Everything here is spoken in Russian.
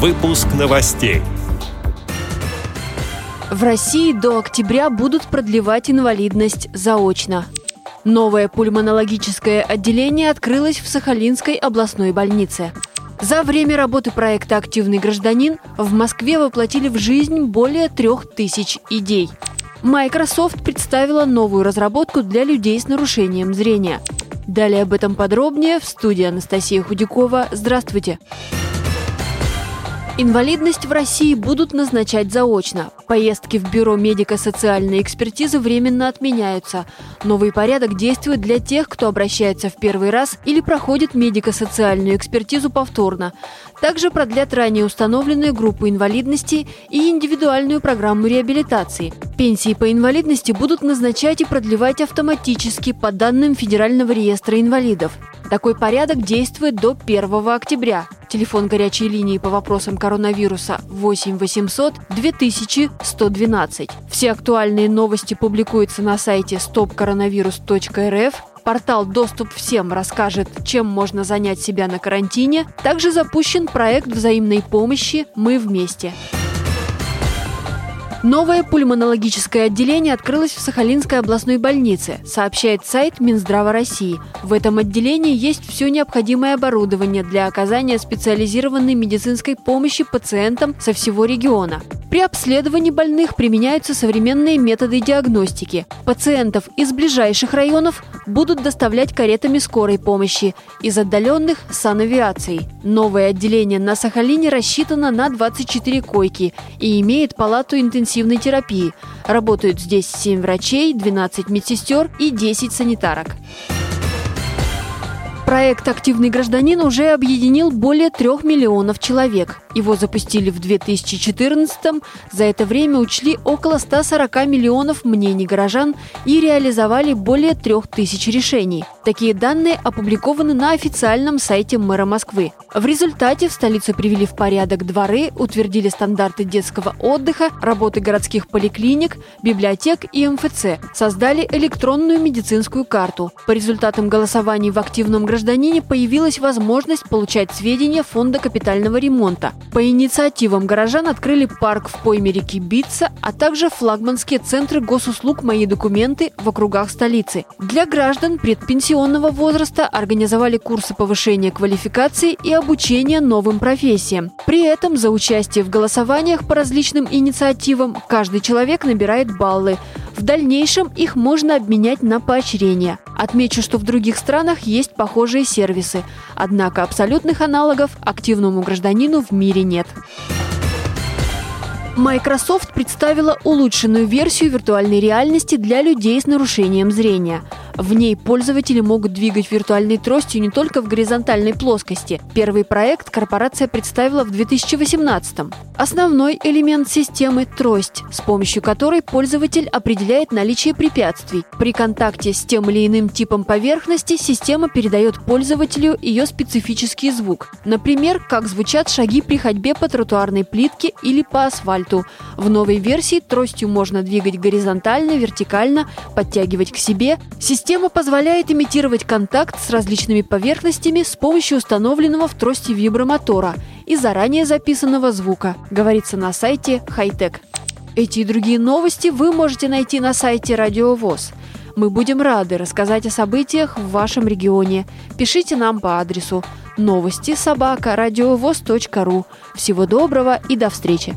Выпуск новостей. В России до октября будут продлевать инвалидность заочно. Новое пульмонологическое отделение открылось в Сахалинской областной больнице. За время работы проекта «Активный гражданин» в Москве воплотили в жизнь более трех тысяч идей. Microsoft представила новую разработку для людей с нарушением зрения. Далее об этом подробнее в студии Анастасия Худякова. Здравствуйте! Инвалидность в России будут назначать заочно. Поездки в Бюро медико-социальной экспертизы временно отменяются. Новый порядок действует для тех, кто обращается в первый раз или проходит медико-социальную экспертизу повторно. Также продлят ранее установленную группу инвалидности и индивидуальную программу реабилитации. Пенсии по инвалидности будут назначать и продлевать автоматически по данным Федерального реестра инвалидов. Такой порядок действует до 1 октября. Телефон горячей линии по вопросам коронавируса 8 800 2112. Все актуальные новости публикуются на сайте stopcoronavirus.rf. Портал «Доступ всем» расскажет, чем можно занять себя на карантине. Также запущен проект взаимной помощи «Мы вместе». Новое пульмонологическое отделение открылось в Сахалинской областной больнице, сообщает сайт Минздрава России. В этом отделении есть все необходимое оборудование для оказания специализированной медицинской помощи пациентам со всего региона. При обследовании больных применяются современные методы диагностики. Пациентов из ближайших районов будут доставлять каретами скорой помощи, из отдаленных – санавиацией. Новое отделение на Сахалине рассчитано на 24 койки и имеет палату интенсивной терапии. Работают здесь 7 врачей, 12 медсестер и 10 санитарок. Проект «Активный гражданин» уже объединил более трех миллионов человек. Его запустили в 2014-м. За это время учли около 140 миллионов мнений горожан и реализовали более трех тысяч решений. Такие данные опубликованы на официальном сайте мэра Москвы. В результате в столицу привели в порядок дворы, утвердили стандарты детского отдыха, работы городских поликлиник, библиотек и МФЦ, создали электронную медицинскую карту. По результатам голосований в активном гражданине появилась возможность получать сведения Фонда капитального ремонта. По инициативам горожан открыли парк в пойме реки Битца, а также флагманские центры госуслуг «Мои документы» в округах столицы. Для граждан предпенсионного возраста организовали курсы повышения квалификации и обучения новым профессиям. При этом за участие в голосованиях по различным инициативам каждый человек набирает баллы. В дальнейшем их можно обменять на поощрение. Отмечу, что в других странах есть похожие сервисы, однако абсолютных аналогов активному гражданину в мире нет. Microsoft представила улучшенную версию виртуальной реальности для людей с нарушением зрения – в ней пользователи могут двигать виртуальной тростью не только в горизонтальной плоскости. Первый проект корпорация представила в 2018 -м. Основной элемент системы – трость, с помощью которой пользователь определяет наличие препятствий. При контакте с тем или иным типом поверхности система передает пользователю ее специфический звук. Например, как звучат шаги при ходьбе по тротуарной плитке или по асфальту. В новой версии тростью можно двигать горизонтально, вертикально, подтягивать к себе. Система Система позволяет имитировать контакт с различными поверхностями с помощью установленного в трости вибромотора и заранее записанного звука, говорится на сайте Хайтек. Эти и другие новости вы можете найти на сайте Радио ВОЗ. Мы будем рады рассказать о событиях в вашем регионе. Пишите нам по адресу новости собака ру. Всего доброго и до встречи!